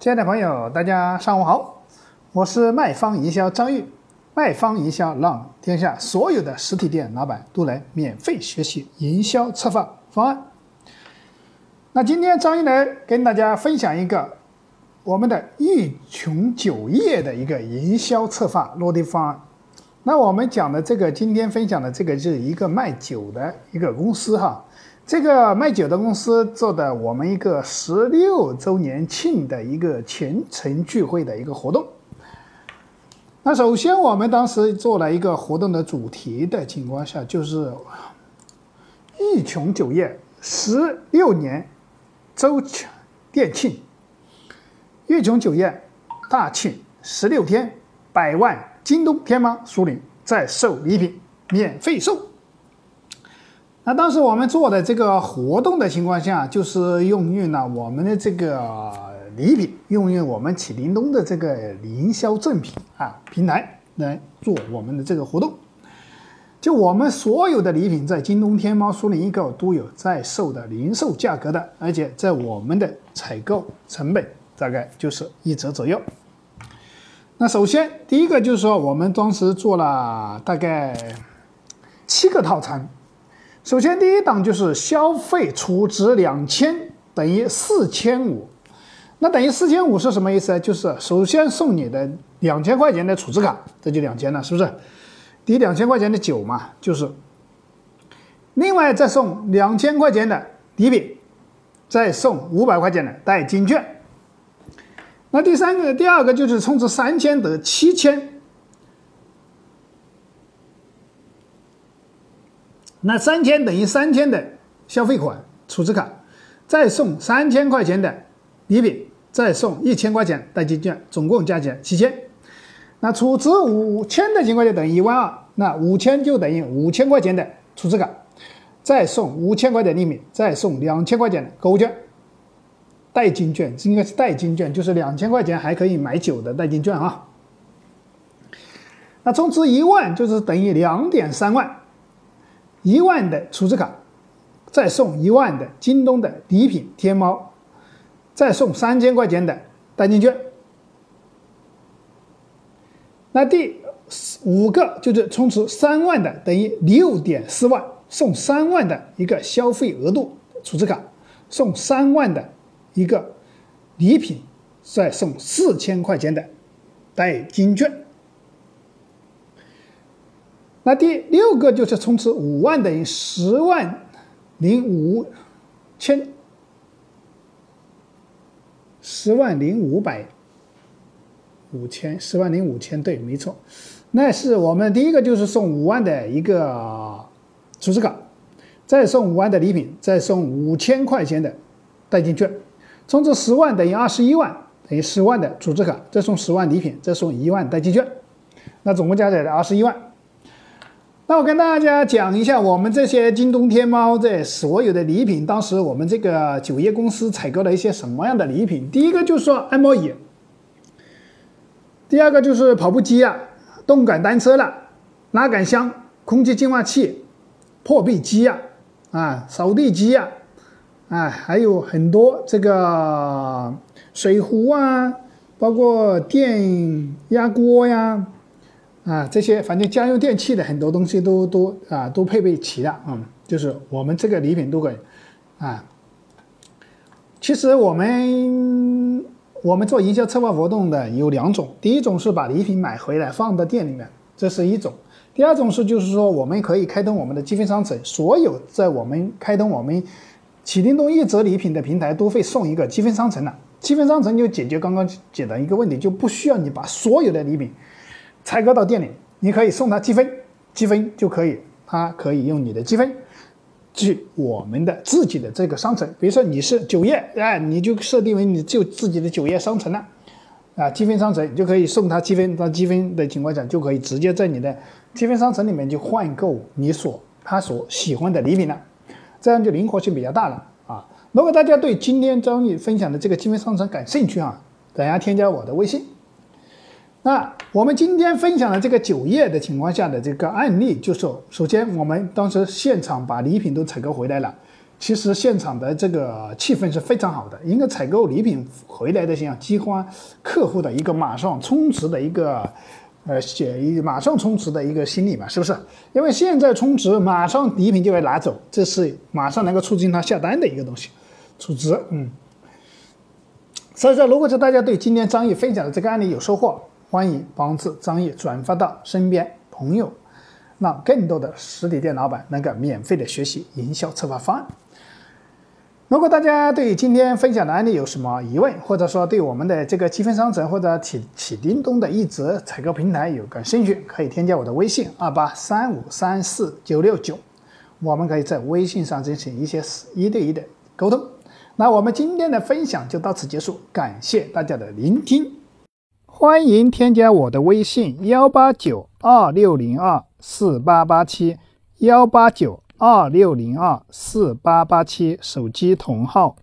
亲爱的朋友，大家上午好，我是卖方营销张玉。卖方营销让天下所有的实体店老板都来免费学习营销策划方案。那今天张玉来跟大家分享一个我们的一穷酒业的一个营销策划落地方案。那我们讲的这个今天分享的这个就是一个卖酒的一个公司哈。这个卖酒的公司做的我们一个十六周年庆的一个全程聚会的一个活动。那首先我们当时做了一个活动的主题的情况下，就是一穷酒业十六年周店庆，一穷酒业大庆十六天，百万京东天猫苏宁在售礼品免费送。那当时我们做的这个活动的情况下，就是用用了我们的这个礼品，用用我们启灵东的这个营销赠品啊平台来做我们的这个活动。就我们所有的礼品在京东、天猫、苏宁易购都有在售的零售价格的，而且在我们的采购成本大概就是一折左右。那首先第一个就是说，我们当时做了大概七个套餐。首先，第一档就是消费储值两千等于四千五，那等于四千五是什么意思呢？就是首先送你的两千块钱的储值卡，这就两千了，是不是？抵两千块钱的酒嘛，就是。另外再送两千块钱的礼品，再送五百块钱的代金券。那第三个、第二个就是充值三千得七千。那三千等于三千的消费款储值卡，再送三千块钱的礼品，再送一千块钱代金券，总共加起来七千。那储值五千的情况就等于一万二，那五千就等于五千块钱的储值卡，再送五千块钱礼品，再送两千块钱的购物券，代金券这应该是代金券，就是两千块钱还可以买酒的代金券啊。那充值一万就是等于两点三万。一万的储值卡，再送一万的京东的礼品，天猫，再送三千块钱的代金券。那第五个就是充值三万的，等于六点四万，送三万的一个消费额度储值卡，送三万的一个礼品，再送四千块钱的代金券。那第六个就是充值五万等于十万零五千，十万零五百五千，十万零五千，对，没错。那是我们第一个就是送五万的一个储值卡，再送五万的礼品，再送五千块钱的代金券，充值十万等于二十一万，等于十万的储值卡，再送十万礼品，再送一万代金券，那总共加起来二十一万。那我跟大家讲一下，我们这些京东、天猫这所有的礼品，当时我们这个酒业公司采购了一些什么样的礼品？第一个就是说按摩椅，第二个就是跑步机啊、动感单车了、拉杆箱、空气净化器、破壁机呀、啊扫地机呀、啊还有很多这个水壶啊，包括电压锅呀。啊这些反正家用电器的很多东西都都啊都配备齐了，嗯，就是我们这个礼品都可以，啊，其实我们我们做营销策划活动的有两种，第一种是把礼品买回来放到店里面，这是一种；第二种是就是说我们可以开通我们的积分商城，所有在我们开通我们启灵东一折礼品的平台都会送一个积分商城的，积分商城就解决刚刚讲的一个问题，就不需要你把所有的礼品。采购到店里，你可以送他积分，积分就可以，他可以用你的积分去我们的自己的这个商城。比如说你是酒业，哎，你就设定为你就自己的酒业商城了，啊，积分商城，就可以送他积分，到积分的情况下，就可以直接在你的积分商城里面就换购你所他所喜欢的礼品了，这样就灵活性比较大了啊。如果大家对今天张毅分享的这个积分商城感兴趣啊，大家添加我的微信。那我们今天分享的这个酒业的情况下的这个案例，就是首先我们当时现场把礼品都采购回来了，其实现场的这个气氛是非常好的，一个采购礼品回来的现象激发客户的一个马上充值的一个，呃，写一马上充值的一个心理嘛，是不是？因为现在充值，马上礼品就会拿走，这是马上能够促进他下单的一个东西，储值，嗯。所以说，如果是大家对今天张毅分享的这个案例有收获，欢迎帮助张毅转发到身边朋友，让更多的实体店老板能够免费的学习营销策划方案。如果大家对今天分享的案例有什么疑问，或者说对我们的这个积分商城或者启启叮咚的一折采购平台有感兴趣，可以添加我的微信二八三五三四九六九，我们可以在微信上进行一些一对一的沟通。那我们今天的分享就到此结束，感谢大家的聆听，欢迎添加我的微信幺八九二六零二四八八七幺八九。二六零二四八八七手机同号。